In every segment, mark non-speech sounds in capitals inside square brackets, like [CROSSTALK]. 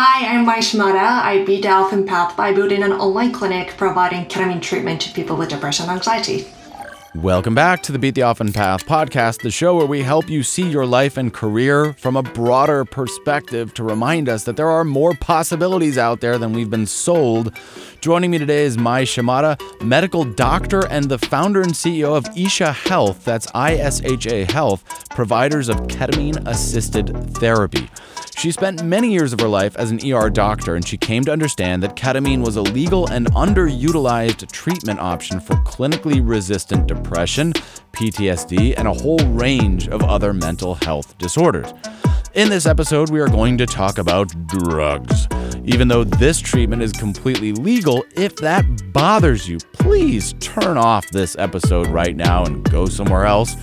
Hi, I'm Mai Shimada. I beat the Often Path by building an online clinic providing ketamine treatment to people with depression and anxiety. Welcome back to the Beat the Often Path podcast, the show where we help you see your life and career from a broader perspective to remind us that there are more possibilities out there than we've been sold. Joining me today is Mai Shimada, medical doctor and the founder and CEO of Isha Health, that's ISHA Health, providers of ketamine assisted therapy. She spent many years of her life as an ER doctor, and she came to understand that ketamine was a legal and underutilized treatment option for clinically resistant depression, PTSD, and a whole range of other mental health disorders. In this episode, we are going to talk about drugs. Even though this treatment is completely legal, if that bothers you, please turn off this episode right now and go somewhere else.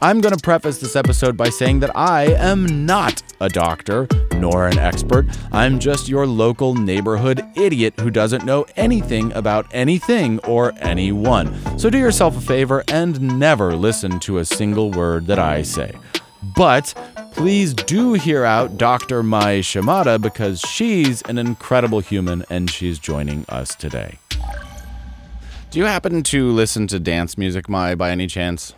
I'm going to preface this episode by saying that I am not a doctor nor an expert. I'm just your local neighborhood idiot who doesn't know anything about anything or anyone. So do yourself a favor and never listen to a single word that I say. But please do hear out Dr. Mai Shimada because she's an incredible human and she's joining us today. Do you happen to listen to dance music, Mai, by any chance?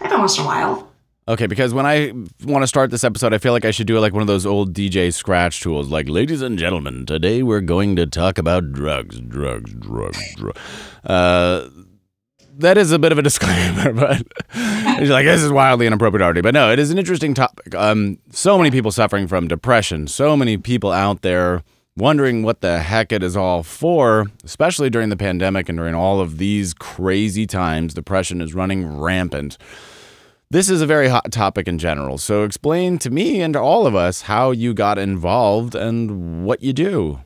Every once in a while. Okay, because when I want to start this episode, I feel like I should do it like one of those old DJ scratch tools, like, ladies and gentlemen, today we're going to talk about drugs, drugs, drugs, drugs. Uh, that is a bit of a [LAUGHS] disclaimer, but it's like this is wildly inappropriate already. But no, it is an interesting topic. Um, so many people suffering from depression, so many people out there wondering what the heck it is all for, especially during the pandemic and during all of these crazy times. Depression is running rampant. This is a very hot topic in general. So explain to me and to all of us how you got involved and what you do.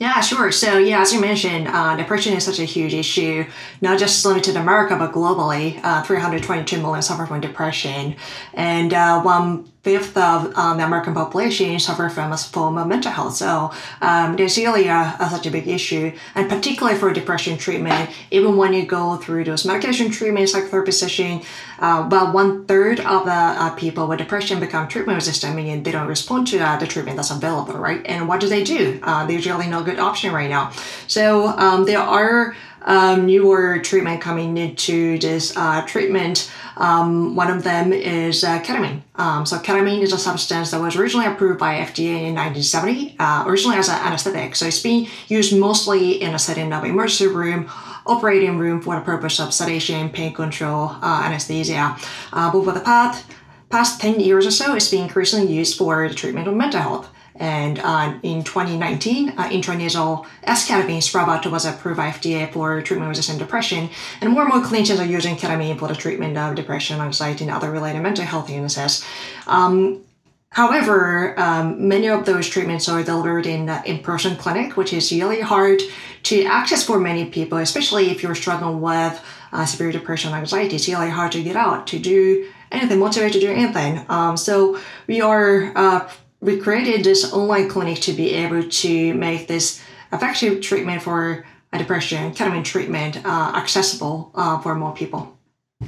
Yeah, sure. So, yeah, as you mentioned, uh, depression is such a huge issue, not just limited to America, but globally. Uh, 322 million suffer from depression, and uh, one fifth of um, the American population suffer from a form of mental health. So um, there's really a, a, such a big issue, and particularly for depression treatment, even when you go through those medication treatments, psychotherapy session, uh, about one third of the uh, people with depression become treatment resistant, meaning they don't respond to uh, the treatment that's available, right? And what do they do? Uh, there's really no good option right now. So um, there are um, newer treatment coming into this uh, treatment. Um, one of them is uh, ketamine. Um, so ketamine is a substance that was originally approved by FDA in 1970, uh, originally as an anesthetic. So it's being used mostly in a setting of emergency room, operating room for the purpose of sedation, pain control, uh, anesthesia. Uh, but for the past, past 10 years or so, it's been increasingly used for the treatment of mental health. And uh, in 2019, uh, intranasal esketamine Spravato was approved by FDA for treatment-resistant depression, and more and more clinicians are using ketamine for the treatment of depression, anxiety, and other related mental health illnesses. Um, However, um, many of those treatments are delivered in in-person clinic, which is really hard to access for many people, especially if you're struggling with uh, severe depression and anxiety. It's really hard to get out to do anything, motivated to do anything. Um, so we are uh, we created this online clinic to be able to make this effective treatment for depression, ketamine treatment, uh, accessible uh, for more people.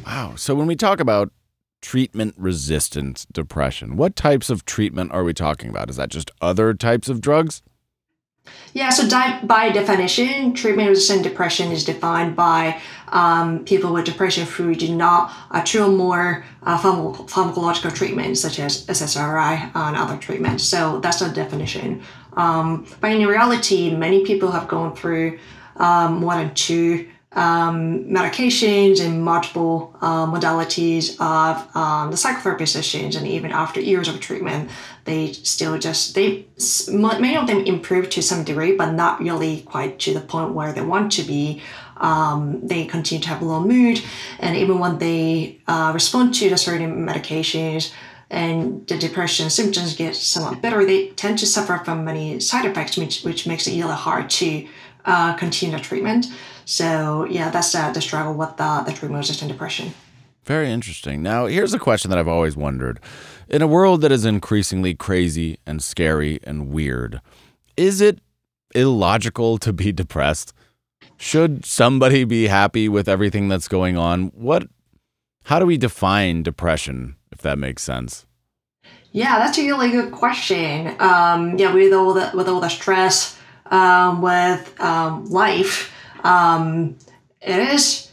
Wow. So when we talk about treatment resistant depression, what types of treatment are we talking about? Is that just other types of drugs? Yeah, so by definition, treatment resistant depression is defined by um, people with depression who do not uh, treat more uh, pharm- pharmacological treatments such as SSRI and other treatments. So that's the definition. Um, but in reality, many people have gone through um, more than two um, medications and multiple uh, modalities of um, the psychotherapy sessions, and even after years of treatment, they still just they many of them improve to some degree, but not really quite to the point where they want to be. Um, they continue to have low mood, and even when they uh, respond to the certain medications and the depression symptoms get somewhat better, they tend to suffer from many side effects, which, which makes it really hard to uh, continue the treatment. So yeah, that's uh, the struggle with the, the treatment resistant depression. Very interesting. Now, here's a question that I've always wondered. In a world that is increasingly crazy and scary and weird, is it illogical to be depressed? Should somebody be happy with everything that's going on? What how do we define depression, if that makes sense? Yeah, that's a really good question. Um, yeah, with all the with all the stress um, with um, life, um, it is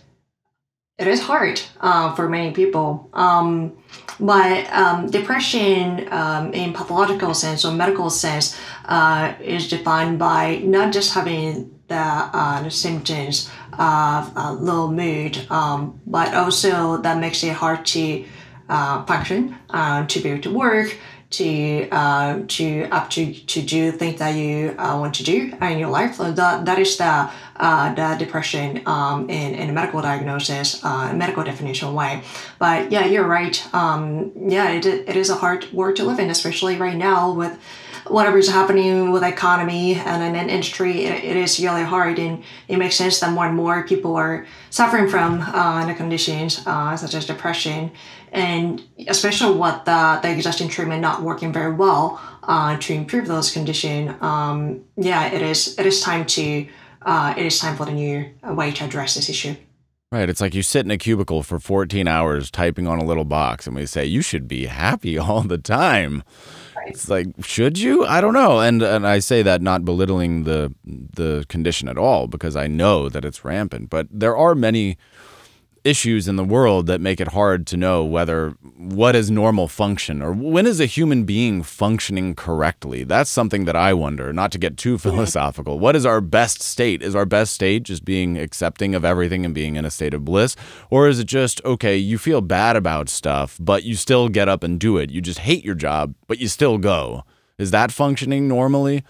it is hard uh, for many people. Um, but um, depression, um, in pathological sense or medical sense, uh, is defined by not just having the, uh, the symptoms of low mood, um, but also that makes it hard to uh, function, uh, to be able to work, to uh, to up to to do things that you uh, want to do in your life. So that that is the uh, the depression um, in in a medical diagnosis, uh, medical definition way. But yeah, you're right. Um, yeah, it, it is a hard world to live in, especially right now with whatever is happening with the economy and in an industry, it, it is really hard, and it makes sense that more and more people are suffering from uh, the conditions uh, such as depression, and especially what the, the existing treatment not working very well uh, to improve those conditions. Um, yeah, it is it is time to uh, it is time for the new way to address this issue. Right. It's like you sit in a cubicle for 14 hours typing on a little box, and we say you should be happy [LAUGHS] all the time. It's like, should you? I don't know. And and I say that not belittling the the condition at all because I know that it's rampant. But there are many issues in the world that make it hard to know whether what is normal function or when is a human being functioning correctly. That's something that I wonder, not to get too [LAUGHS] philosophical. What is our best state? Is our best state just being accepting of everything and being in a state of bliss? Or is it just, okay, you feel bad about stuff, but you still get up and do it? You just hate your job, but you still go. Is that functioning normally?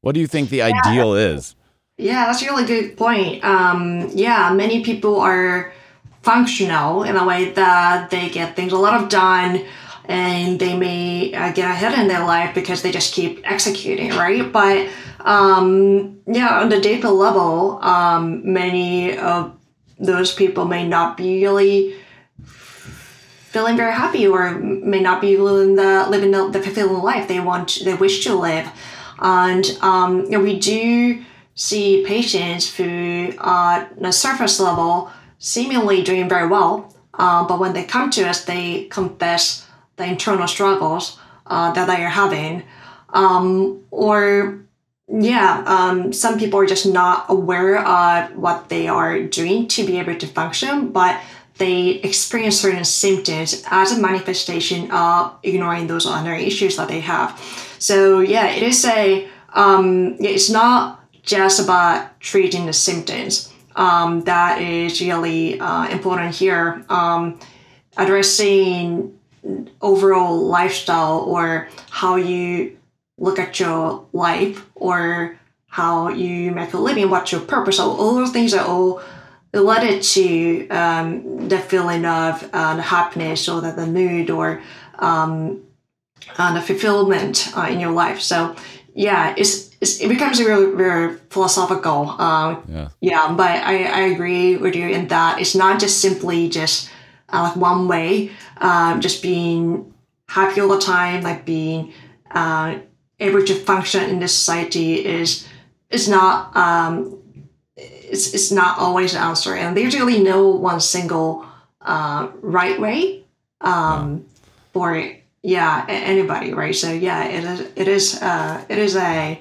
What do you think the yeah. ideal is? Yeah, that's a really good point. Um, yeah, many people are functional in a way that they get things a lot of done and they may uh, get ahead in their life because they just keep executing right? But um, yeah on the deeper level um, many of those people may not be really feeling very happy or may not be living the living the, fulfilling life they want they wish to live. And um, you know, we do see patients who are on a surface level seemingly doing very well, uh, but when they come to us, they confess the internal struggles uh, that they are having. Um, or, yeah, um, some people are just not aware of what they are doing to be able to function, but they experience certain symptoms as a manifestation of ignoring those other issues that they have. So, yeah, it is a, um, it's not just about treating the symptoms um, that is really uh, important here. Um, addressing overall lifestyle or how you look at your life or how you make a living, what's your purpose, all, all those things are all related to um, the feeling of uh, the happiness or the, the mood or um, uh, the fulfillment uh, in your life. So yeah, it's, it becomes very very philosophical. Uh, yeah. yeah, but I, I agree with you in that it's not just simply just uh, like one way. Uh, just being happy all the time, like being uh, able to function in this society is is not um, it's, it's not always the answer, and there's really no one single uh, right way um, yeah. for yeah anybody right so yeah it is it is uh it is a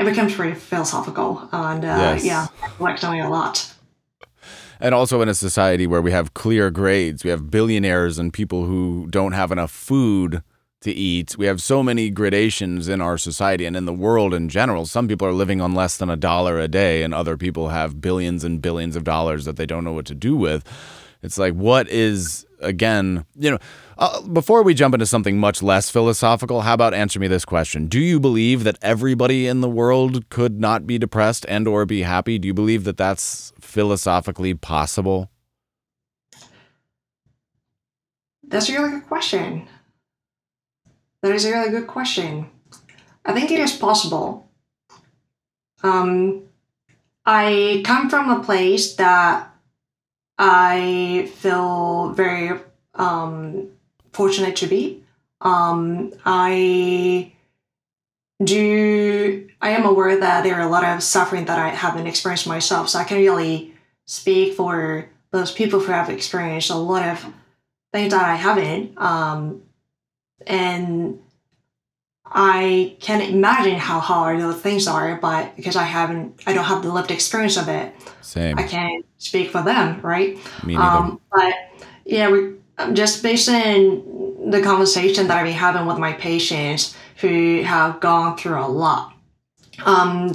it becomes pretty philosophical and uh yes. yeah reflecting a lot. And also in a society where we have clear grades we have billionaires and people who don't have enough food to eat. We have so many gradations in our society and in the world in general. Some people are living on less than a dollar a day and other people have billions and billions of dollars that they don't know what to do with. It's like what is again you know uh, before we jump into something much less philosophical, how about answer me this question? Do you believe that everybody in the world could not be depressed and or be happy? Do you believe that that's philosophically possible? That's a really good question. That is a really good question. I think it is possible. Um, I come from a place that I feel very um, fortunate to be. Um, I do. I am aware that there are a lot of suffering that I haven't experienced myself, so I can really speak for those people who have experienced a lot of things that I haven't. Um, and I can imagine how hard those things are, but because I haven't, I don't have the lived experience of it. Same. I can't speak for them, right? Me neither. Um, but yeah, we, just based on the conversation that I've been having with my patients who have gone through a lot. Um,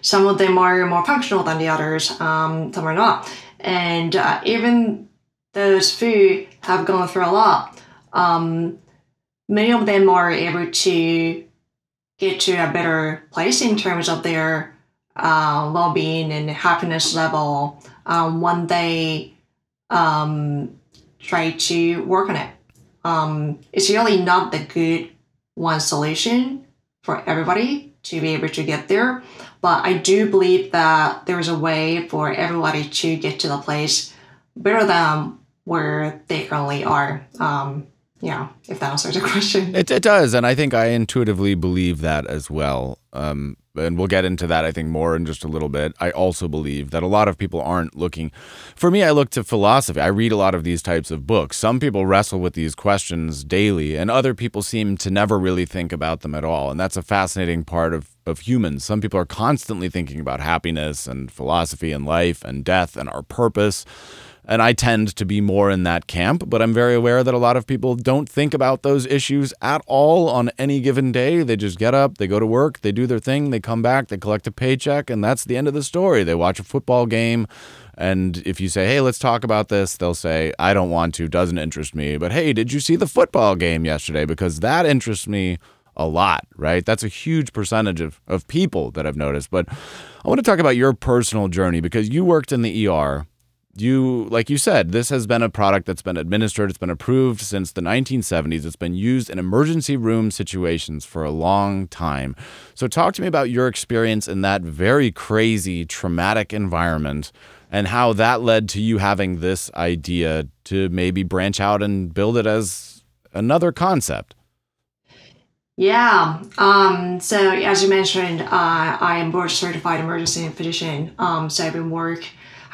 some of them are more functional than the others, um, some are not. And uh, even those who have gone through a lot, um, many of them are able to get to a better place in terms of their uh, well-being and happiness level um, when they um, try to work on it. Um, it's really not the good one solution for everybody to be able to get there, but I do believe that there is a way for everybody to get to the place better than where they currently are. Um, yeah, if that answers your [LAUGHS] question. It, it does. And I think I intuitively believe that as well. Um, and we'll get into that, I think, more in just a little bit. I also believe that a lot of people aren't looking. For me, I look to philosophy. I read a lot of these types of books. Some people wrestle with these questions daily, and other people seem to never really think about them at all. And that's a fascinating part of, of humans. Some people are constantly thinking about happiness and philosophy and life and death and our purpose. And I tend to be more in that camp, but I'm very aware that a lot of people don't think about those issues at all on any given day. They just get up, they go to work, they do their thing, they come back, they collect a paycheck, and that's the end of the story. They watch a football game. And if you say, hey, let's talk about this, they'll say, I don't want to, doesn't interest me. But hey, did you see the football game yesterday? Because that interests me a lot, right? That's a huge percentage of, of people that I've noticed. But I want to talk about your personal journey because you worked in the ER you like you said this has been a product that's been administered it's been approved since the 1970s it's been used in emergency room situations for a long time so talk to me about your experience in that very crazy traumatic environment and how that led to you having this idea to maybe branch out and build it as another concept yeah. Um, so as you mentioned, uh, I am board certified emergency physician. Um, so I've been work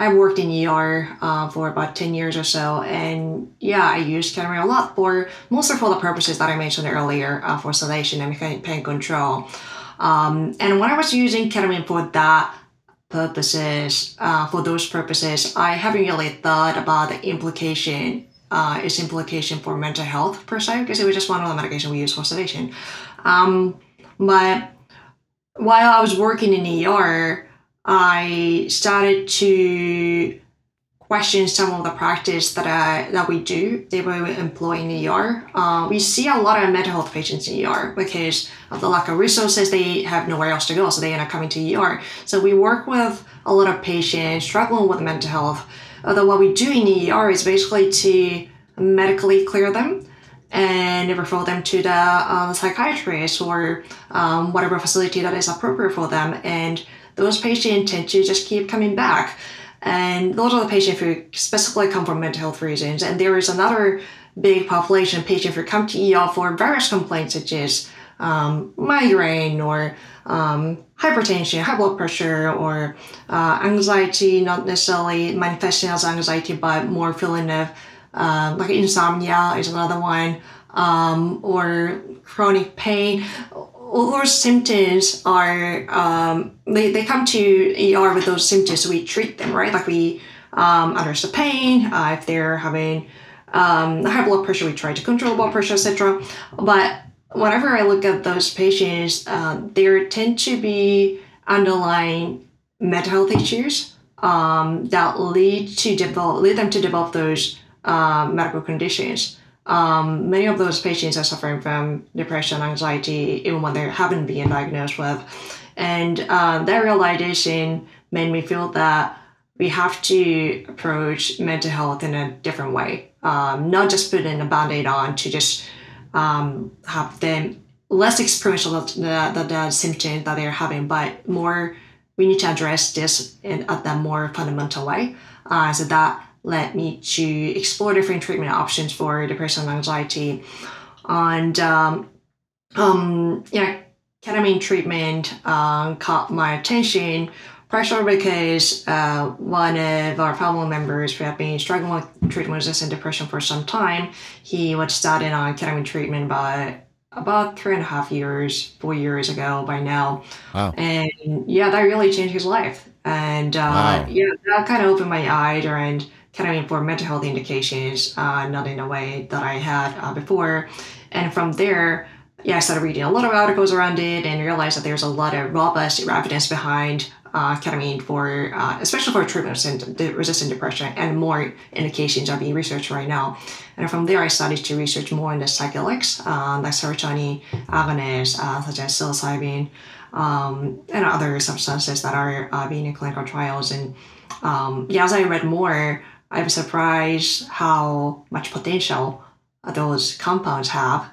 I worked in ER uh, for about 10 years or so. And yeah, I used ketamine a lot for mostly for the purposes that I mentioned earlier uh, for sedation and pain control. Um, and when I was using ketamine for that purposes, uh, for those purposes, I haven't really thought about the implication, uh, its implication for mental health per se, because it was just one of the medication we use for sedation. Um, but while I was working in ER, I started to question some of the practice that I, that we do that we employ in ER. Uh, we see a lot of mental health patients in ER because of the lack of resources. They have nowhere else to go, so they end up coming to ER. So we work with a lot of patients struggling with mental health. Although what we do in ER is basically to medically clear them and refer them to the uh, psychiatrist or um, whatever facility that is appropriate for them and those patients tend to just keep coming back. And those are the patients who specifically come for mental health reasons. And there is another big population of patients who come to ER for various complaints such as um, migraine or um, hypertension, high blood pressure, or uh, anxiety, not necessarily manifesting as anxiety, but more feeling of uh, like insomnia is another one, um, or chronic pain all those symptoms are um, they, they come to ER with those symptoms, so we treat them right. Like we um, address the pain. Uh, if they're having um, high blood pressure, we try to control blood pressure, etc. But whenever I look at those patients, uh, there tend to be underlying mental health issues um, that lead to develop lead them to develop those uh, medical conditions um, many of those patients are suffering from depression, anxiety, even when they haven't been diagnosed with. And uh, that realization made me feel that we have to approach mental health in a different way, um, not just putting a band aid on to just um, have them less experience the, the, the, symptoms that they're having, but more we need to address this in at that more fundamental way uh, so that led me to explore different treatment options for depression and anxiety. And um, um, yeah, ketamine treatment uh, caught my attention, partially because uh, one of our family members who had been struggling with treatment resistant depression for some time, he was started on ketamine treatment, but about three and a half years, four years ago by now. Wow. And yeah, that really changed his life. And uh, Wow. yeah, that kind of opened my eyes around ketamine for mental health indications, uh, not in a way that I had uh, before. And from there, yeah, I started reading a lot of articles around it and realized that there's a lot of robust evidence behind uh, ketamine for, uh, especially for treatment of de- resistant depression, and more indications are being researched right now. And from there, I started to research more into psychedelics, uh, like serotonin agonists, uh, such as psilocybin, um, and other substances that are uh, being in clinical trials. And um, yeah, as I read more, I was surprised how much potential those compounds have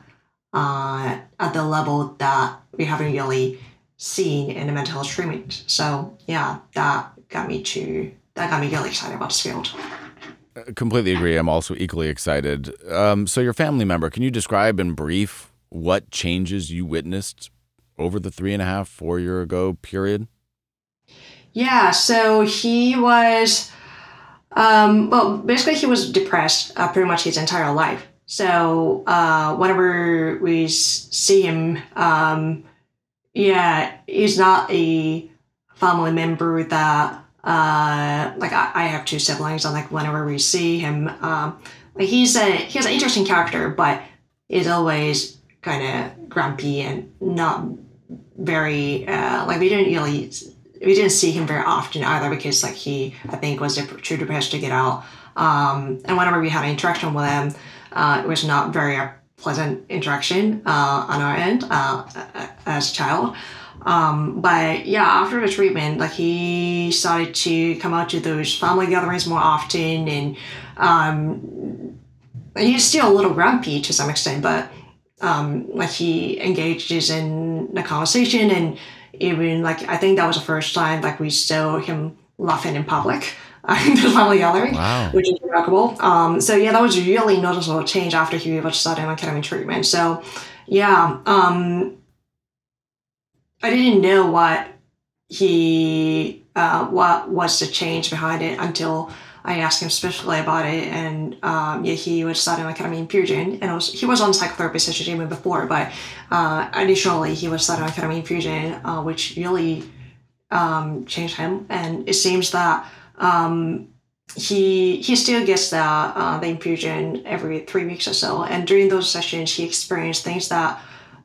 uh, at the level that we haven't really seen in the mental health treatment. So yeah, that got me to that got me really excited about this field. Completely agree. I'm also equally excited. Um, so, your family member, can you describe in brief what changes you witnessed over the three and a half, four year ago period? Yeah, so he was, um, well, basically he was depressed uh, pretty much his entire life. So uh, whenever we see him, um, yeah, he's not a family member that, uh, like I, I have two siblings, and like whenever we see him, um, like he's a he has an interesting character, but he's always kind of grumpy and not very uh, like we didn't really we didn't see him very often either because like he I think was too depressed to get out. Um, and whenever we had an interaction with him, uh, it was not very a pleasant interaction uh, on our end uh, as a child. Um, but yeah, after the treatment, like he started to come out to those family gatherings more often, and um, he's still a little grumpy to some extent, but um, like he engages in the conversation and even like I think that was the first time like we saw him laughing in public [LAUGHS] in the family gathering, Wow. which is remarkable. Um, so yeah, that was really noticeable change after he was starting on ketamine treatment. So yeah, um, I didn't know what he uh, what was the change behind it until I asked him specifically about it, and um, yeah, he was starting on ketamine infusion, and also, he was on psychotherapy session even before, but uh, initially he was starting on ketamine infusion, uh, which really um, changed him, and it seems that um, he he still gets the uh, the infusion every three weeks or so, and during those sessions he experienced things that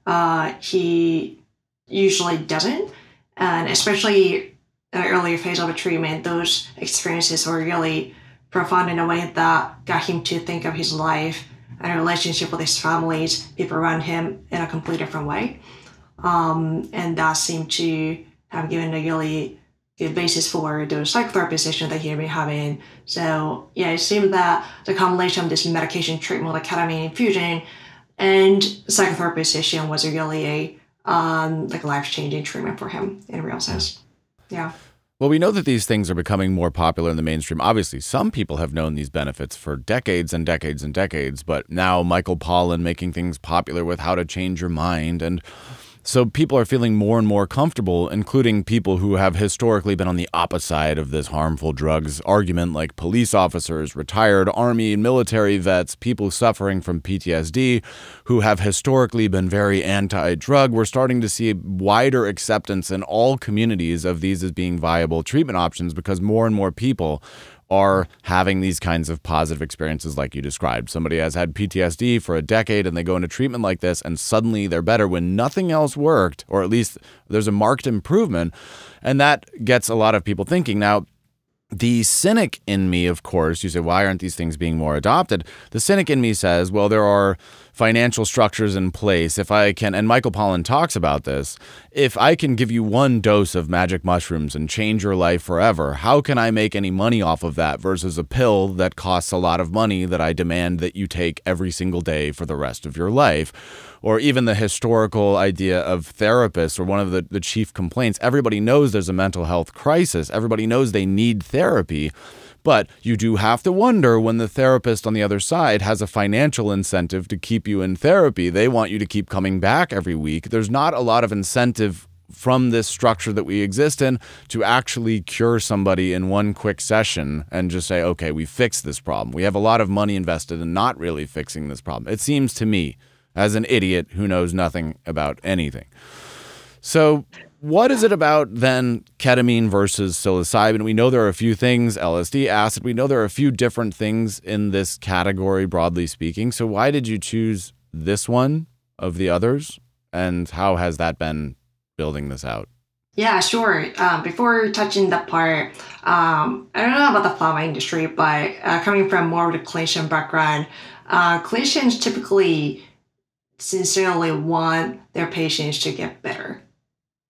uh, he usually doesn't, and especially the earlier phase of a treatment, those experiences were really profound in a way that got him to think of his life and relationship with his families, people around him in a completely different way. Um, and that seemed to have given a really good basis for the psychotherapy session that he had been having. So yeah, it seemed that the combination of this medication treatment, like ketamine infusion, and psychotherapy session was really a um, like life changing treatment for him in a real sense. Yeah. Well, we know that these things are becoming more popular in the mainstream. Obviously, some people have known these benefits for decades and decades and decades, but now Michael Pollan making things popular with how to change your mind. And so people are feeling more and more comfortable, including people who have historically been on the opposite side of this harmful drugs argument, like police officers, retired army and military vets, people suffering from PTSD, who have historically been very anti drug. We're starting to see wider acceptance in all communities of these as being viable treatment options because more and more people are having these kinds of positive experiences like you described. Somebody has had PTSD for a decade and they go into treatment like this and suddenly they're better when nothing else worked, or at least there's a marked improvement. And that gets a lot of people thinking. Now, the cynic in me, of course, you say, why aren't these things being more adopted? The cynic in me says, well, there are financial structures in place. If I can, and Michael Pollan talks about this, if I can give you one dose of magic mushrooms and change your life forever, how can I make any money off of that versus a pill that costs a lot of money that I demand that you take every single day for the rest of your life? Or even the historical idea of therapists, or one of the, the chief complaints. Everybody knows there's a mental health crisis, everybody knows they need therapy. But you do have to wonder when the therapist on the other side has a financial incentive to keep you in therapy. They want you to keep coming back every week. There's not a lot of incentive from this structure that we exist in to actually cure somebody in one quick session and just say, okay, we fixed this problem. We have a lot of money invested in not really fixing this problem. It seems to me. as an idiot who knows nothing about anything. So, what is it about then ketamine versus psilocybin? We know there are a few things, LSD, acid. We know there are a few different things in this category, broadly speaking. So, why did you choose this one of the others? And how has that been building this out? Yeah, sure. Um, before touching that part, um, I don't know about the pharma industry, but uh, coming from more of the clinician background, uh, clinicians typically sincerely want their patients to get better.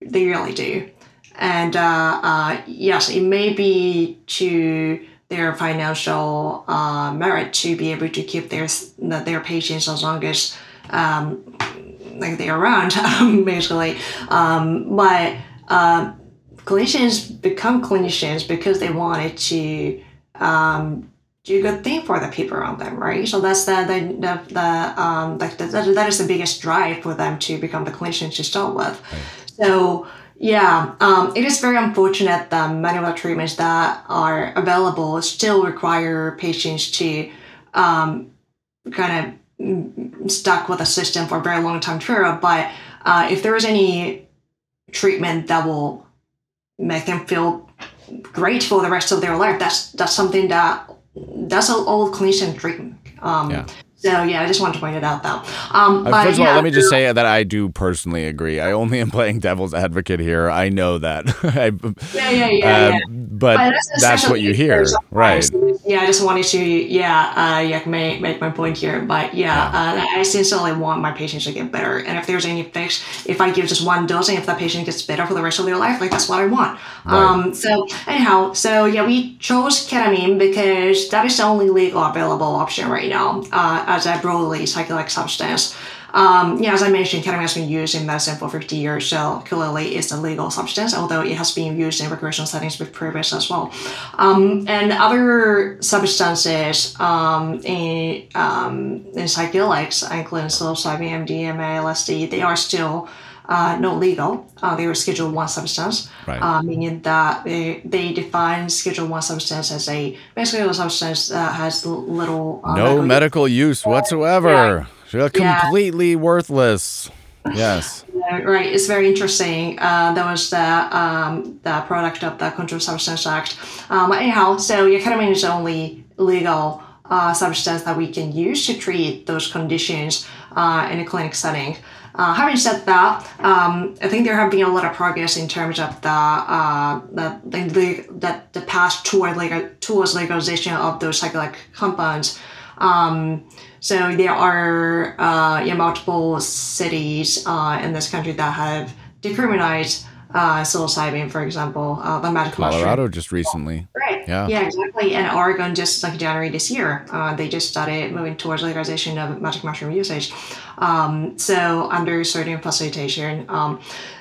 They really do. And uh, uh, yes, it may be to their financial uh, merit to be able to keep their their patients as long as um, like they're around, [LAUGHS] basically. Um, but uh, clinicians become clinicians because they wanted to um, do a good thing for the people around them, right? So that's the the the, the um like the, that is the biggest drive for them to become the clinicians to start with. Right. So yeah, um, it is very unfortunate that many of the treatments that are available still require patients to um, kind of stuck with a system for a very long time period. But uh, if there is any treatment that will make them feel great for the rest of their life, that's that's something that that's all, all clinician dream. Um, yeah. So yeah, I just wanted to point it out though. Um, uh, but, first of yeah, all, let me just say that I do personally agree. I only am playing devil's advocate here. I know that. [LAUGHS] I, yeah, yeah, yeah, uh, yeah. But that's, that's what you hear, right? Yeah, I just wanted to yeah, uh, yeah, make make my point here. But yeah, yeah. Uh, I sincerely want my patients to get better. And if there's any fix, if I give just one dose and if that patient gets better for the rest of their life, like that's what I want. Right. Um, so anyhow, so yeah, we chose ketamine because that is the only legal available option right now. Uh, as a broadly psychedelic substance. Um, yeah, as I mentioned, ketamine has been used in medicine for 50 years, so clearly it's a legal substance, although it has been used in recreational settings with previous as well. Um, and other substances um, in, um, in psychedelics, including psilocybin, MDMA, LSD, they are still uh, not legal. Uh, they were Schedule One substance, right. uh, meaning that they, they define Schedule One substance as a basically a substance that has little uh, no medical use whatsoever. Yeah. completely yeah. worthless. Yes. right. It's very interesting. Uh, that was the um, the product of the Controlled Substance Act. Um, anyhow, so ketamine is the only legal uh, substance that we can use to treat those conditions uh, in a clinic setting. Uh, having said that, um, I think there have been a lot of progress in terms of the uh, the, the, the, the path toward legal, towards legalization of those psychedelic compounds. Um, so there are uh, yeah, multiple cities uh, in this country that have decriminalized uh, psilocybin, for example, uh, the medical Colorado mushroom. just recently. Right. Yeah. Yeah, exactly. And Oregon just like January this year, uh, they just started moving towards legalization of magic mushroom usage. Um, so under certain facilitation, um,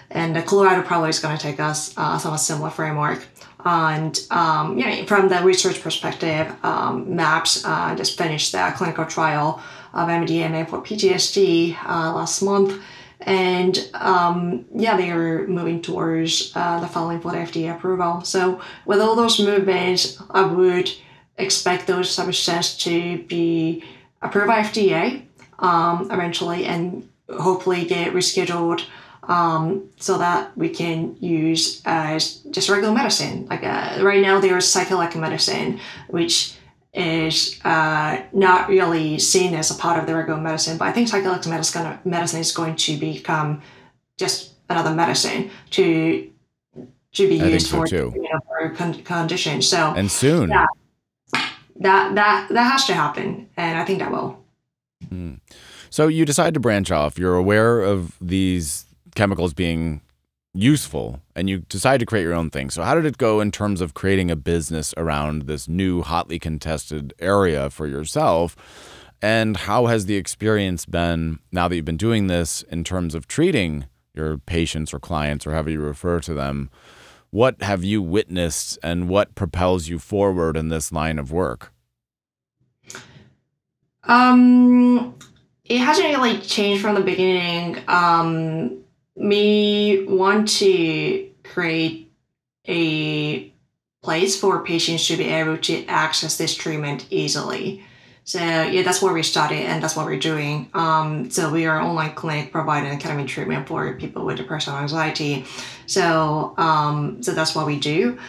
and Colorado probably is going to take us uh, some similar framework. And um, yeah, from the research perspective, um, MAPS uh, just finished the clinical trial of MDMA for PTSD uh, last month and um, yeah, they are moving towards uh, the filing for the FDA approval. So with all those movements, I would expect those substances to be approved by FDA um, eventually, and hopefully get rescheduled um, so that we can use as just regular medicine. Like uh, right now, there's psychedelic medicine, which is uh, not really seen as a part of the regular medicine. But I think psychedelic medicine, medicine is going to become just another medicine to to be used so for, you know, for con- conditions. So and soon, yeah, that that that has to happen, and I think that will. Hmm. So you decide to branch off. You're aware of these chemicals being useful and you decide to create your own thing. So, how did it go in terms of creating a business around this new, hotly contested area for yourself? And how has the experience been now that you've been doing this in terms of treating your patients or clients or however you refer to them? What have you witnessed and what propels you forward in this line of work? Um, it hasn't really changed from the beginning. Um, we want to create a place for patients to be able to access this treatment easily. So yeah, that's where we started and that's what we're doing. Um, so we are online clinic providing ketamine treatment for people with depression and anxiety. So um, so that's what we do.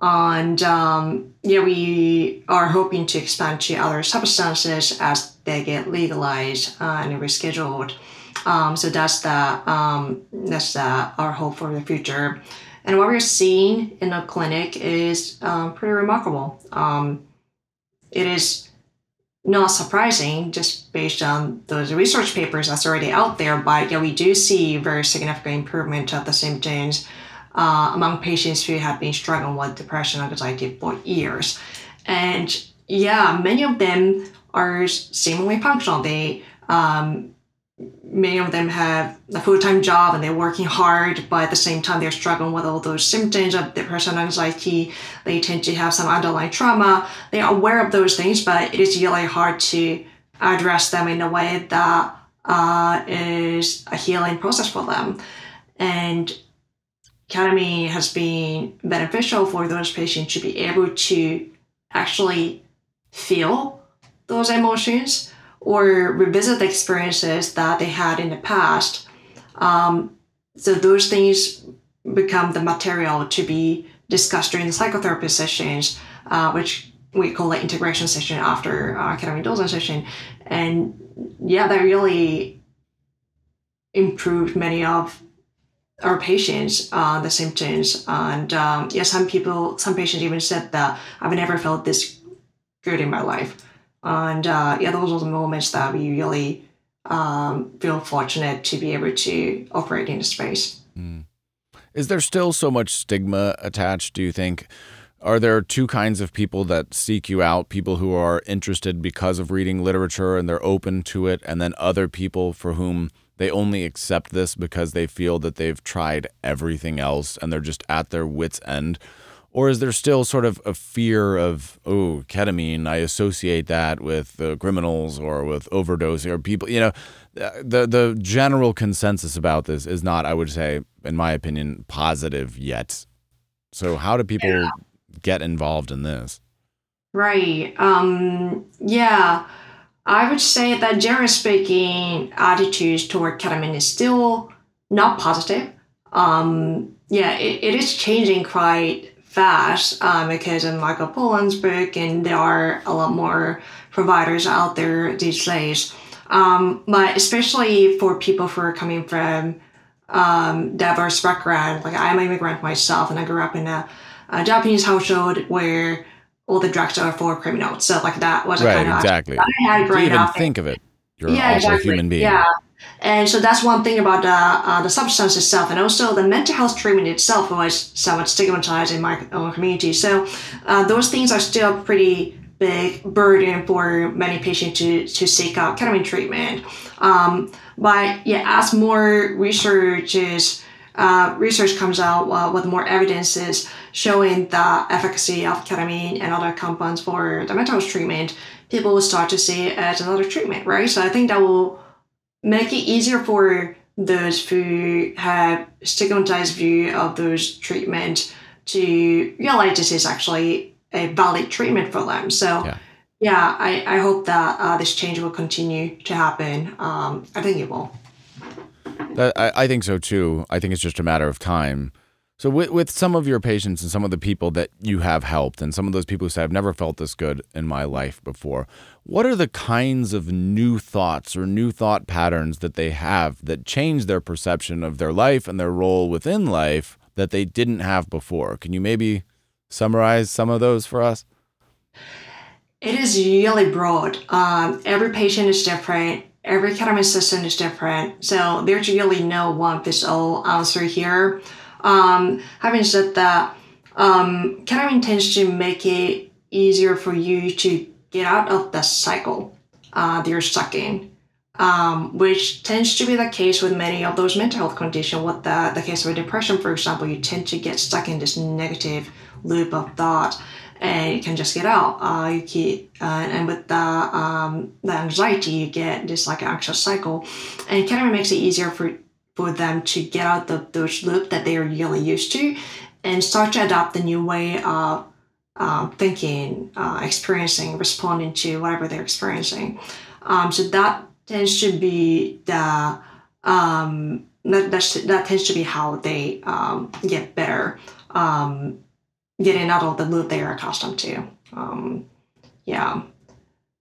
And um, yeah, we are hoping to expand to other substances as they get legalized and rescheduled. Um, so that's the um, that's the, our hope for the future. And what we're seeing in the clinic is um, pretty remarkable. Um, it is not surprising just based on those research papers that's already out there, but yeah, we do see very significant improvement of the symptoms uh, among patients who have been struggling with depression and anxiety for years. And yeah, many of them are seemingly functional. They um, many of them have a full-time job and they're working hard but at the same time they're struggling with all those symptoms of depression anxiety. They tend to have some underlying trauma. They are aware of those things but it is really hard to address them in a way that uh, is a healing process for them. And ketamine has been beneficial for those patients to be able to actually feel those emotions or revisit the experiences that they had in the past. Um, so those things become the material to be discussed during the psychotherapy sessions, uh, which we call the integration session after uh, ketamine dosing session. And yeah, that really improved many of our patients uh, the symptoms. And um, yeah, some people, some patients even said that I've never felt this good in my life. And uh, yeah, those are the moments that we really um, feel fortunate to be able to operate in the space. Mm. Is there still so much stigma attached, do you think? Are there two kinds of people that seek you out? People who are interested because of reading literature and they're open to it, and then other people for whom they only accept this because they feel that they've tried everything else and they're just at their wits' end? Or is there still sort of a fear of, oh, ketamine, I associate that with uh, criminals or with overdosing or people, you know, the, the general consensus about this is not, I would say, in my opinion, positive yet. So, how do people yeah. get involved in this? Right. Um, yeah. I would say that generally speaking, attitudes toward ketamine is still not positive. Um, yeah, it, it is changing quite fast um, because of Michael Pollan's book, and there are a lot more providers out there these days. Um, but especially for people who are coming from um, diverse background, like I'm an immigrant myself, and I grew up in a, a Japanese household where all the drugs are for criminals. So like that was right, a kind of exactly. I had even up. think of it. You're yeah, exactly. a human being. Yeah. And so that's one thing about the, uh, the substance itself. And also the mental health treatment itself was somewhat stigmatized in my own community. So uh, those things are still pretty big burden for many patients to, to seek out ketamine treatment. Um, but yeah, as more research is, uh, research comes out uh, with more evidences showing the efficacy of ketamine and other compounds for the mental health treatment, people will start to see it as another treatment, right? So I think that will make it easier for those who have stigmatized view of those treatment to realize this is actually a valid treatment for them. So yeah, yeah I, I hope that uh, this change will continue to happen. Um, I think it will. I, I think so too. I think it's just a matter of time. So with with some of your patients and some of the people that you have helped and some of those people who say I've never felt this good in my life before, what are the kinds of new thoughts or new thought patterns that they have that change their perception of their life and their role within life that they didn't have before? Can you maybe summarize some of those for us? It is really broad. Um, every patient is different. Every ketamine system is different. So there's really no one fits all answer here. Um, having said that, um, ketamine tends to make it easier for you to get out of the cycle uh, that you're stuck in, um, which tends to be the case with many of those mental health conditions. With the, the case of depression, for example, you tend to get stuck in this negative loop of thought and you can just get out. Uh, you keep, uh, and with the um, the anxiety, you get this like anxious cycle, and it kind of makes it easier for for them to get out of those loop that they are really used to and start to adopt the new way of um, thinking, uh, experiencing, responding to whatever they're experiencing. Um, so that tends to be the um, that, that, that tends to be how they um, get better, um, getting out of the loop they are accustomed to. Um, yeah.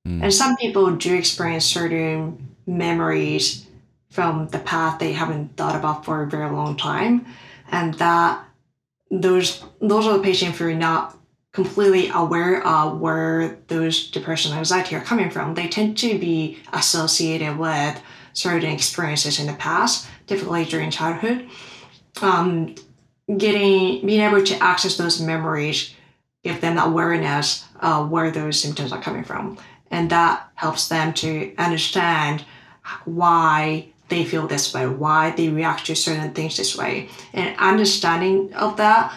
Mm. And some people do experience certain memories from the past they haven't thought about for a very long time. And that those those are the patients who are not completely aware of where those depression and anxiety are coming from. They tend to be associated with certain experiences in the past, typically during childhood. Um, getting being able to access those memories give them awareness of where those symptoms are coming from and that helps them to understand why they feel this way why they react to certain things this way and understanding of that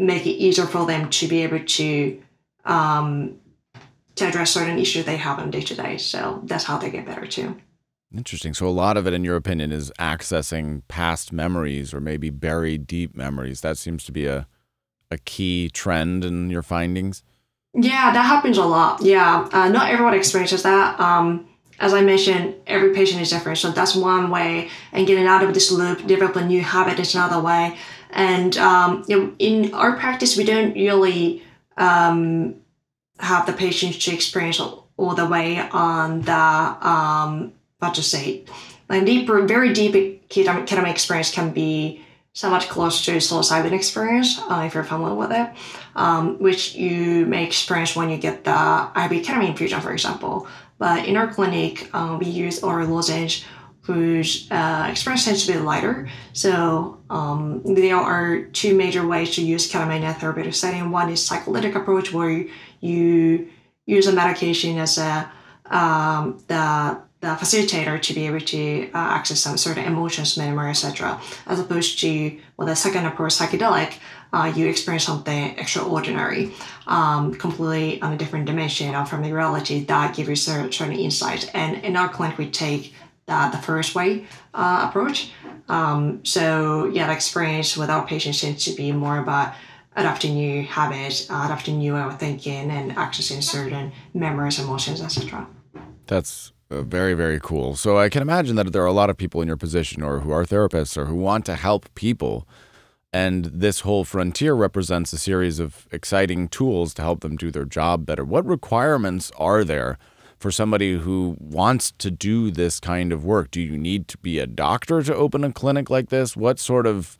make it easier for them to be able to um, to address certain issues they have on day to day. So that's how they get better too. Interesting. So a lot of it, in your opinion, is accessing past memories or maybe buried deep memories. That seems to be a a key trend in your findings. Yeah, that happens a lot. Yeah, uh, not everyone experiences that. Um, as I mentioned, every patient is different, so that's one way. And getting out of this loop, develop a new habit is another way. And um, you know, in our practice, we don't really um, have the patients to experience all the way on the um, what to say, like deeper, very deep ketamine experience can be somewhat close to psilocybin experience uh, if you're familiar with it, um, which you may experience when you get the IV ketamine infusion, for example. But in our clinic, uh, we use our lozenge whose uh, experience tends to be lighter. So um, there are two major ways to use ketamine in a therapeutic setting. One is psycholytic approach, where you use a medication as a um, the the facilitator to be able to uh, access some sort of emotions, memory, etc. As opposed to with a second approach, psychedelic, uh, you experience something extraordinary, um, completely on a different dimension or from the reality that gives you certain insights. And in our clinic, we take the, the first way uh, approach. Um, so yeah, the experience with our patients tends to be more about adopting new habits, uh, adopting new way of thinking, and accessing certain memories, emotions, etc. That's uh, very very cool. So I can imagine that there are a lot of people in your position, or who are therapists, or who want to help people. And this whole frontier represents a series of exciting tools to help them do their job better. What requirements are there for somebody who wants to do this kind of work? Do you need to be a doctor to open a clinic like this? What sort of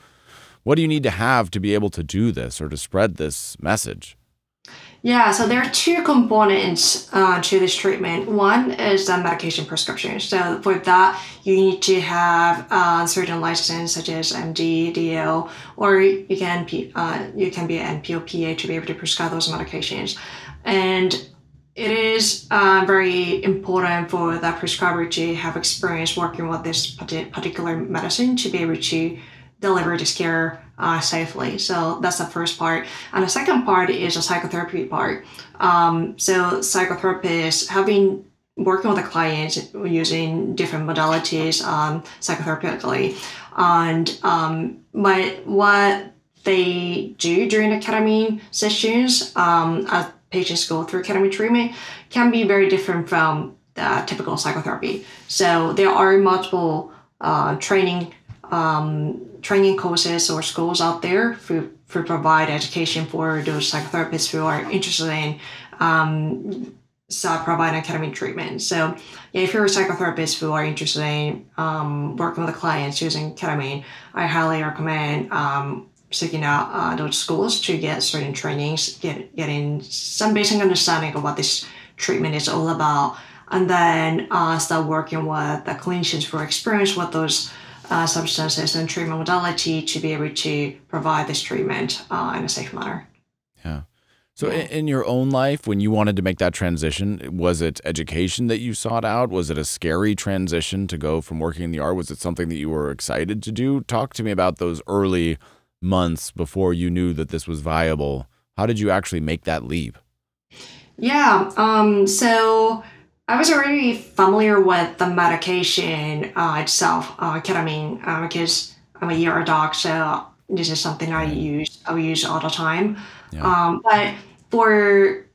what do you need to have to be able to do this or to spread this message? Yeah, so there are two components uh, to this treatment. One is the medication prescription. So for that, you need to have uh, certain license such as MD, DO, or you can uh, you can be an NP or PA to be able to prescribe those medications. And it is uh, very important for the prescriber to have experience working with this particular medicine to be able to deliver this care uh, safely. So that's the first part. And the second part is the psychotherapy part. Um, so psychotherapists have been working with the clients using different modalities um, psychotherapeutically. And um, but what they do during the ketamine sessions um, as patients go through ketamine treatment can be very different from the typical psychotherapy. So there are multiple uh, training um, training courses or schools out there who, who provide education for those psychotherapists who are interested in um, providing ketamine treatment. So, yeah, if you're a psychotherapist who are interested in um, working with clients using ketamine, I highly recommend um, seeking out uh, those schools to get certain trainings, get getting some basic understanding of what this treatment is all about, and then uh, start working with the clinicians who are experienced with those uh, substances and treatment modality to be able to provide this treatment uh, in a safe manner. Yeah. So, yeah. in your own life, when you wanted to make that transition, was it education that you sought out? Was it a scary transition to go from working in the art? Was it something that you were excited to do? Talk to me about those early months before you knew that this was viable. How did you actually make that leap? Yeah. Um, so, I was already familiar with the medication uh, itself, uh, ketamine, uh, because I'm a ER doc. So this is something I use I use all the time. Yeah. Um, but for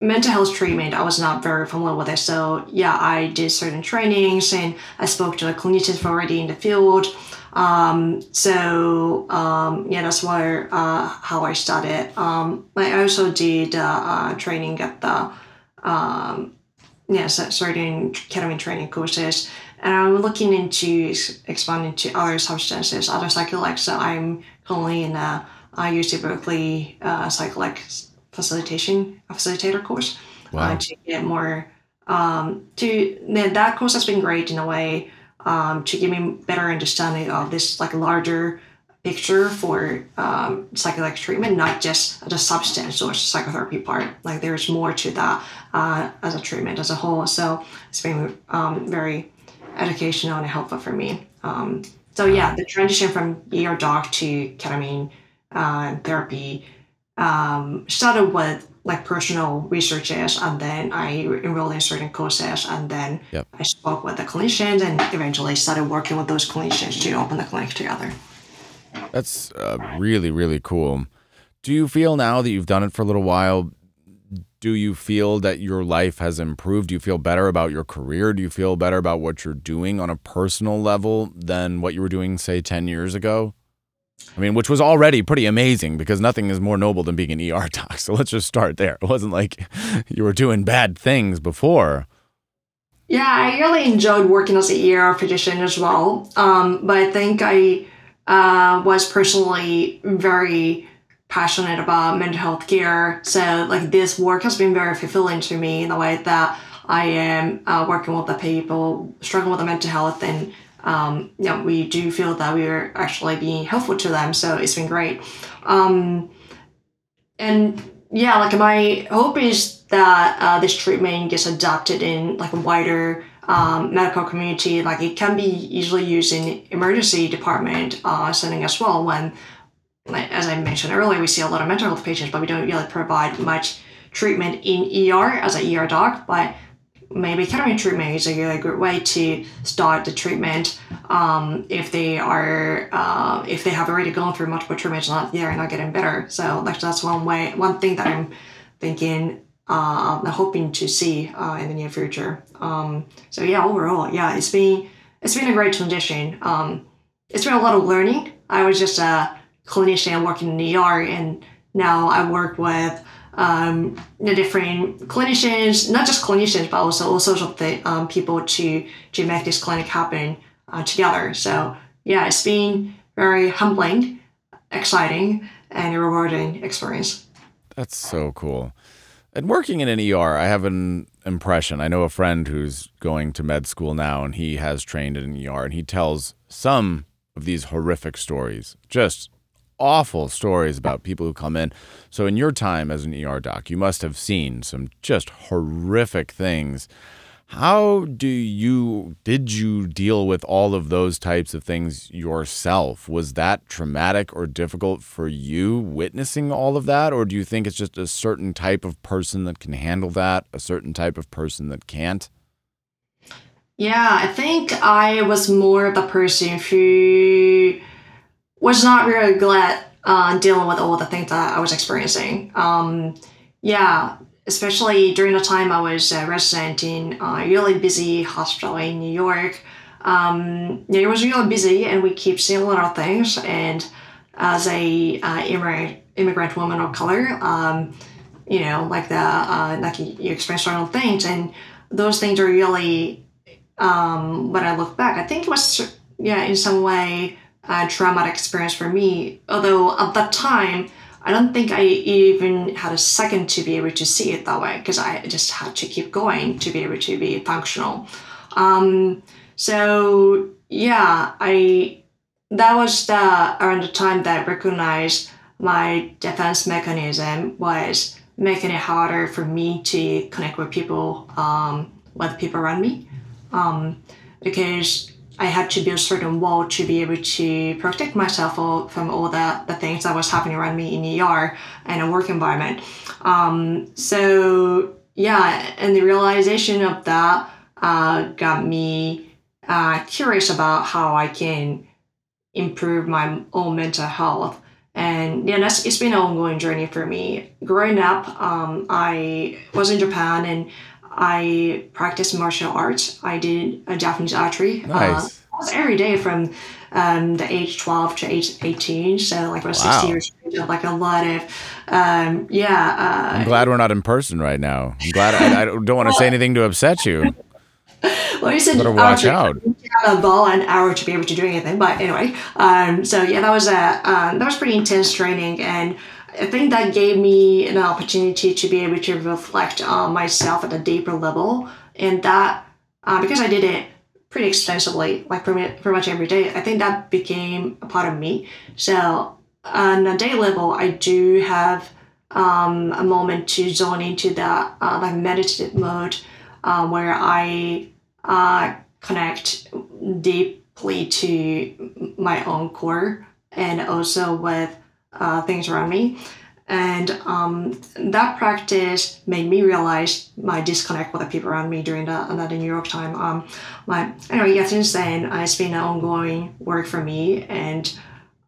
mental health treatment, I was not very familiar with it. So yeah, I did certain trainings and I spoke to a clinicians already in the field. Um, so um, yeah, that's where uh, how I started. Um, I also did uh, uh, training at the um, yeah certain ketamine training courses, and I'm looking into expanding to other substances, other psychedelics. So I'm currently in a UC Berkeley uh, psychedelic facilitation facilitator course wow. uh, to get more um, to that course has been great in a way um, to give me better understanding of this like larger picture for um, psychedelic treatment, not just the substance or psychotherapy part. Like there's more to that uh, as a treatment as a whole. So it's been um, very educational and helpful for me. Um, so yeah, the transition from ER doc to ketamine uh, therapy um, started with like personal researches and then I enrolled in certain courses and then yep. I spoke with the clinicians and eventually started working with those clinicians to open the clinic together. That's uh, really, really cool. Do you feel now that you've done it for a little while, do you feel that your life has improved? Do you feel better about your career? Do you feel better about what you're doing on a personal level than what you were doing, say, 10 years ago? I mean, which was already pretty amazing because nothing is more noble than being an ER [LAUGHS] doc. So let's just start there. It wasn't like [LAUGHS] you were doing bad things before. Yeah, I really enjoyed working as an ER physician as well. Um, but I think I uh, was personally very passionate about mental health care. So, like, this work has been very fulfilling to me in the way that I am uh, working with the people struggling with the mental health and um, yeah, we do feel that we are actually being helpful to them. So it's been great. Um, and yeah, like my hope is that uh, this treatment gets adopted in like a wider um, medical community. Like it can be easily used in emergency department uh, setting as well. When, as I mentioned earlier, we see a lot of mental health patients, but we don't really provide much treatment in ER as an ER doc. But maybe ketamine treatment is a really good way to start the treatment um, if they are uh, if they have already gone through multiple treatments not they're not getting better so like that's one way one thing that i'm thinking uh, i'm hoping to see uh, in the near future um, so yeah overall yeah it's been it's been a great transition um, it's been a lot of learning i was just a clinician working in the ER and now i work with um, the different clinicians, not just clinicians, but also all sorts of the, um, people to to make this clinic happen uh, together. So yeah, it's been very humbling, exciting, and rewarding experience. That's so cool. And working in an ER, I have an impression. I know a friend who's going to med school now, and he has trained in an ER, and he tells some of these horrific stories, just awful stories about people who come in. So, in your time as an ER doc, you must have seen some just horrific things. How do you did you deal with all of those types of things yourself? Was that traumatic or difficult for you witnessing all of that or do you think it's just a certain type of person that can handle that, a certain type of person that can't? Yeah, I think I was more of the person who was not really glad uh, dealing with all the things that I was experiencing. Um, yeah, especially during the time I was a resident in a really busy hospital in New York. Um, it was really busy, and we keep seeing a lot of things. And as a uh, immigrant, immigrant woman of color, um, you know, like the uh, like you experience certain things, and those things are really. Um, when I look back, I think it was yeah, in some way a traumatic experience for me. Although at that time, I don't think I even had a second to be able to see it that way because I just had to keep going to be able to be functional. Um, so yeah, I that was the around the time that I recognized my defense mechanism was making it harder for me to connect with people, um, with people around me, um, because I had to build a certain wall to be able to protect myself from all the, the things that was happening around me in ER and a work environment. Um, so yeah, and the realization of that uh, got me uh, curious about how I can improve my own mental health. And yeah, that's it's been an ongoing journey for me. Growing up, um, I was in Japan and I practiced martial arts. I did a Japanese archery. Nice. Uh, every day from um, the age 12 to age 18. So like about Wow. 60 years, old, like a lot of, um, yeah. I'm Uh, glad we're not in person right now. I'm glad I, I don't want to say anything to upset you. [LAUGHS] well, you said Better watch out. You have a ball and arrow to be able to do anything. But anyway, um, so yeah, that was a um, that was pretty intense training, and I think that gave me an opportunity to be able to reflect on myself at a deeper level, and that uh, because I did it pretty extensively, like pretty, pretty much every day, I think that became a part of me. So on a day level, I do have um, a moment to zone into that uh, like meditative mode uh, where I uh, connect deeply to my own core and also with uh, things around me. And um, that practice made me realize my disconnect with the people around me during that, that New York time. Um, my anyway, yeah, since then it's been an ongoing work for me, and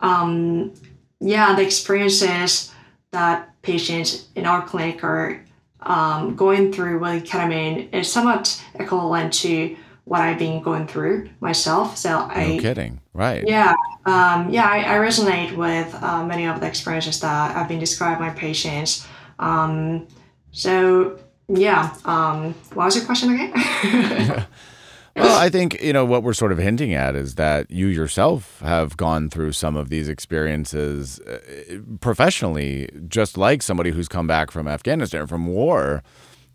um, yeah, the experiences that patients in our clinic are um, going through with ketamine is somewhat equivalent to what I've been going through myself. So I No kidding. Right. yeah, um, yeah, I, I resonate with uh, many of the experiences that have been described by patients. Um, so yeah, um, what was your question again? [LAUGHS] [LAUGHS] Well, I think, you know, what we're sort of hinting at is that you yourself have gone through some of these experiences uh, professionally, just like somebody who's come back from Afghanistan, from war.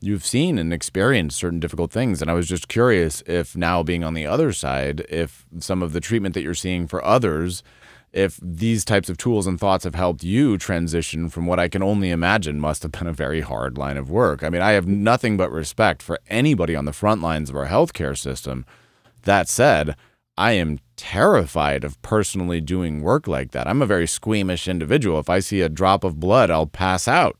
You've seen and experienced certain difficult things. And I was just curious if now being on the other side, if some of the treatment that you're seeing for others, if these types of tools and thoughts have helped you transition from what I can only imagine must have been a very hard line of work. I mean, I have nothing but respect for anybody on the front lines of our healthcare system. That said, I am terrified of personally doing work like that. I'm a very squeamish individual. If I see a drop of blood, I'll pass out.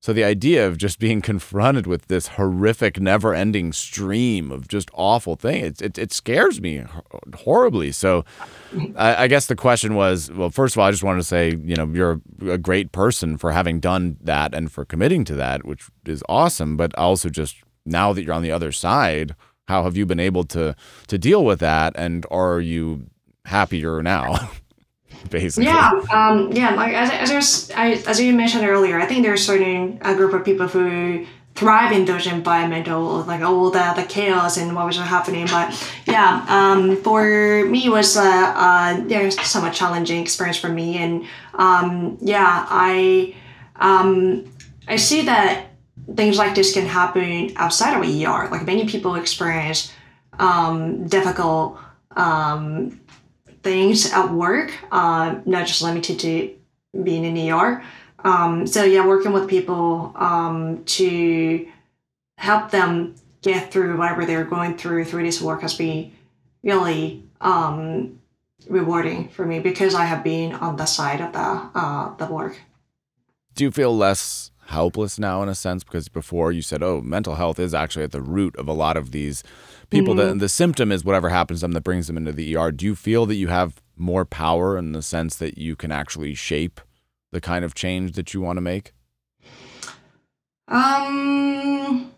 So the idea of just being [LAUGHS] confronted with this horrific, never-ending stream of just awful things, it, it, it scares me horribly. So I, I guess the question was, well, first of all, I just wanted to say, you know, you're a great person for having done that and for committing to that, which is awesome. But also just now that you're on the other side, how have you been able to to deal with that, and are you happier now? [LAUGHS] Basically, yeah, um, yeah. Like as, as, I as you mentioned earlier, I think there's certain a group of people who thrive in those environmental, like all the, the chaos and what was happening. But yeah, um, for me, was uh, uh, yeah, somewhat challenging experience for me, and um, yeah, I um, I see that things like this can happen outside of ER. Like many people experience um, difficult um, things at work, uh, not just limited to being in ER. Um, so yeah, working with people um, to help them get through whatever they're going through through this work has been really um, rewarding for me because I have been on the side of the uh, the work. do you feel less helpless now in a sense because before you said oh mental health is actually at the root of a lot of these people Mm-hmm. that the symptom is whatever happens to them that brings them into the ER do you feel that you have more power in the sense that you can actually shape the kind of change that you want to make Um,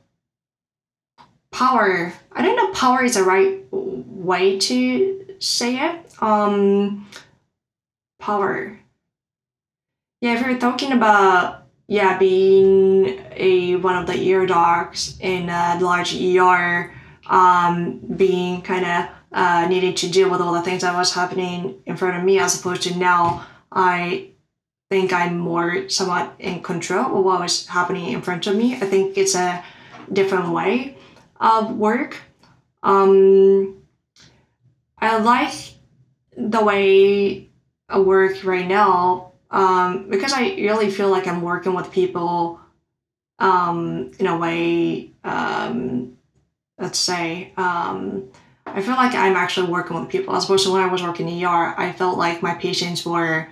power. I don't know. Power is the right way to say it. Um, power. Yeah, if you're talking about yeah being a one of the ear docs in a large ER, um, being kind of uh, needing to deal with all the things that was happening in front of me, as opposed to now I think I'm more somewhat in control of what was happening in front of me. I think it's a different way of work. Um, I like the way I work right now um, because I really feel like I'm working with people um, in a way, um, let's say, um, I feel like I'm actually working with people as opposed to when I was working in ER, I felt like my patients were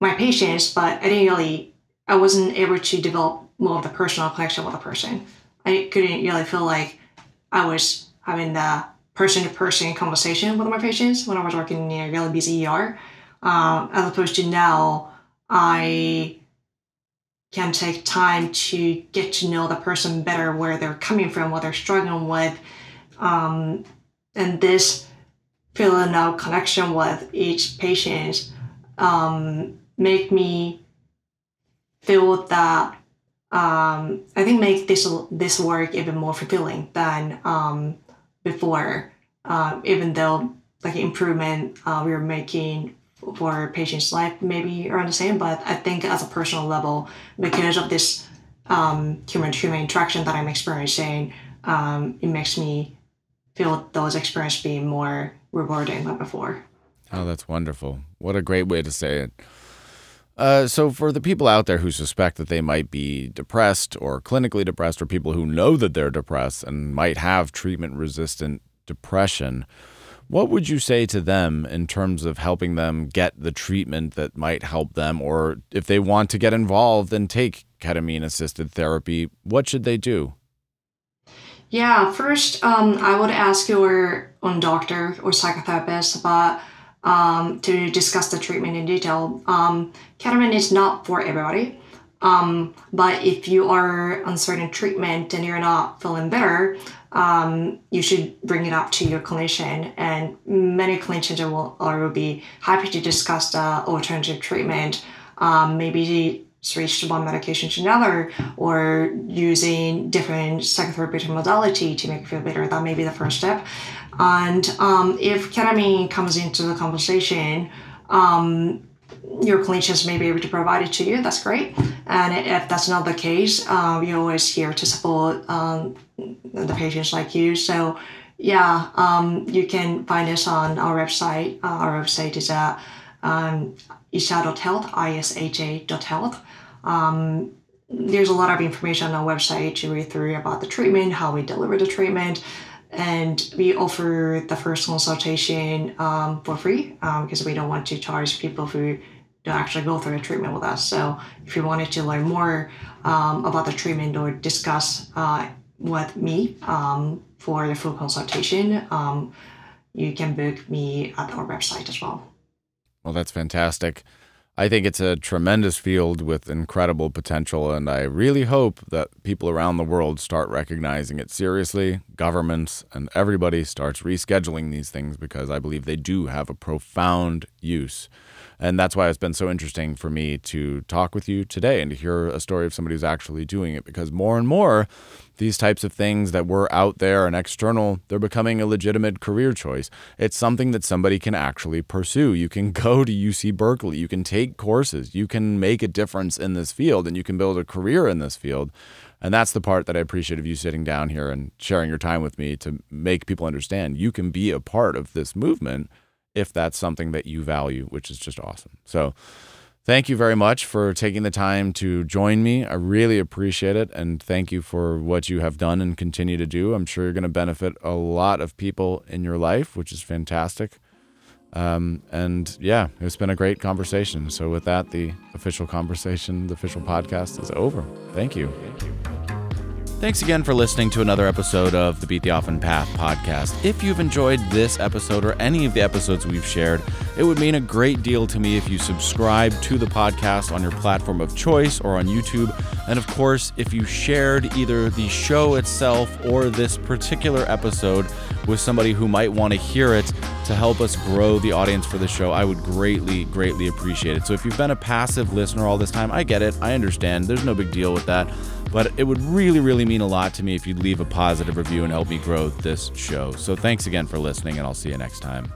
my patients, but I didn't really, I wasn't able to develop more of the personal connection with a person. I couldn't really feel like I was having the person to person conversation with my patients when I was working in a really busy ER. Um, as opposed to now, I can take time to get to know the person better, where they're coming from, what they're struggling with. Um, and this feeling of connection with each patient um, make me feel that um, I think make this this work even more fulfilling than um, before. Uh, even though like improvement uh, we are making for patients' life maybe around the same, but I think as a personal level, because of this um, human to human interaction that I'm experiencing, um, it makes me feel those experiences being more rewarding than before. Oh, that's wonderful. What a great way to say it. Uh, so, for the people out there who suspect that they might be depressed or clinically depressed, or people who know that they're depressed and might have treatment resistant depression, what would you say to them in terms of helping them get the treatment that might help them? Or if they want to get involved and take ketamine assisted therapy, what should they do? Yeah, first, um, I would ask your own doctor or psychotherapist about um, to discuss the treatment in detail. Um, ketamine is not for everybody. Um, but if you are on certain treatment and you're not feeling better, um, you should bring it up to your clinician. And many clinicians will, will be happy to discuss the alternative treatment. Um, maybe switch one medication to another or using different psychotherapeutic modality to make you feel better. That may be the first step. And um, if ketamine comes into the conversation, um, your clinicians may be able to provide it to you. That's great. And if that's not the case, uh, we're always here to support um, the patients like you. So, yeah, um, you can find us on our website. Uh, our website is at um, isha.health, isha.health. Um, there's a lot of information on our website to read through about the treatment, how we deliver the treatment, and we offer the first consultation um, for free um, because we don't want to charge people who don't actually go through the treatment with us. So if you wanted to learn more um, about the treatment or discuss uh, with me um, for the full consultation, um, you can book me at our website as well. Well, that's fantastic. I think it's a tremendous field with incredible potential, and I really hope that people around the world start recognizing it seriously. Governments and everybody starts rescheduling these things because I believe they do have a profound use. And that's why it's been so interesting for me to talk with you today and to hear a story of somebody who's actually doing it because more and more, these types of things that were out there and external, they're becoming a legitimate career choice. It's something that somebody can actually pursue. You can [LAUGHS] go to UC Berkeley, you can take courses, you can make a difference in this field, and you can build a career in this field. And that's the part that I appreciate of you sitting down here and sharing your time with me to make people understand you can be a part of this movement if that's something that you value, which is just awesome. So, thank you very much for taking the time to join me. I really appreciate it. And thank you for what you have done and continue to do. I'm sure you're going to benefit a lot of people in your life, which is fantastic. Um, and yeah, it's been a great conversation. So, with that, the official conversation, the official podcast is over. Thank you. Thank you. Thanks again for listening to another episode of the Beat the Often Path podcast. If you've enjoyed this episode or any of the episodes we've shared, it would mean a great deal to me if you subscribe to the podcast on your platform of choice or on YouTube. And of course, if you shared either the show itself or this particular episode with somebody who might want to hear it to help us grow the audience for the show, I would greatly, greatly appreciate it. So if you've been a passive listener all this time, I get it. I understand. There's no big deal with that. But it would really, really mean a lot to me if you'd leave a positive review and help me grow this show. So thanks again for listening, and I'll see you next time.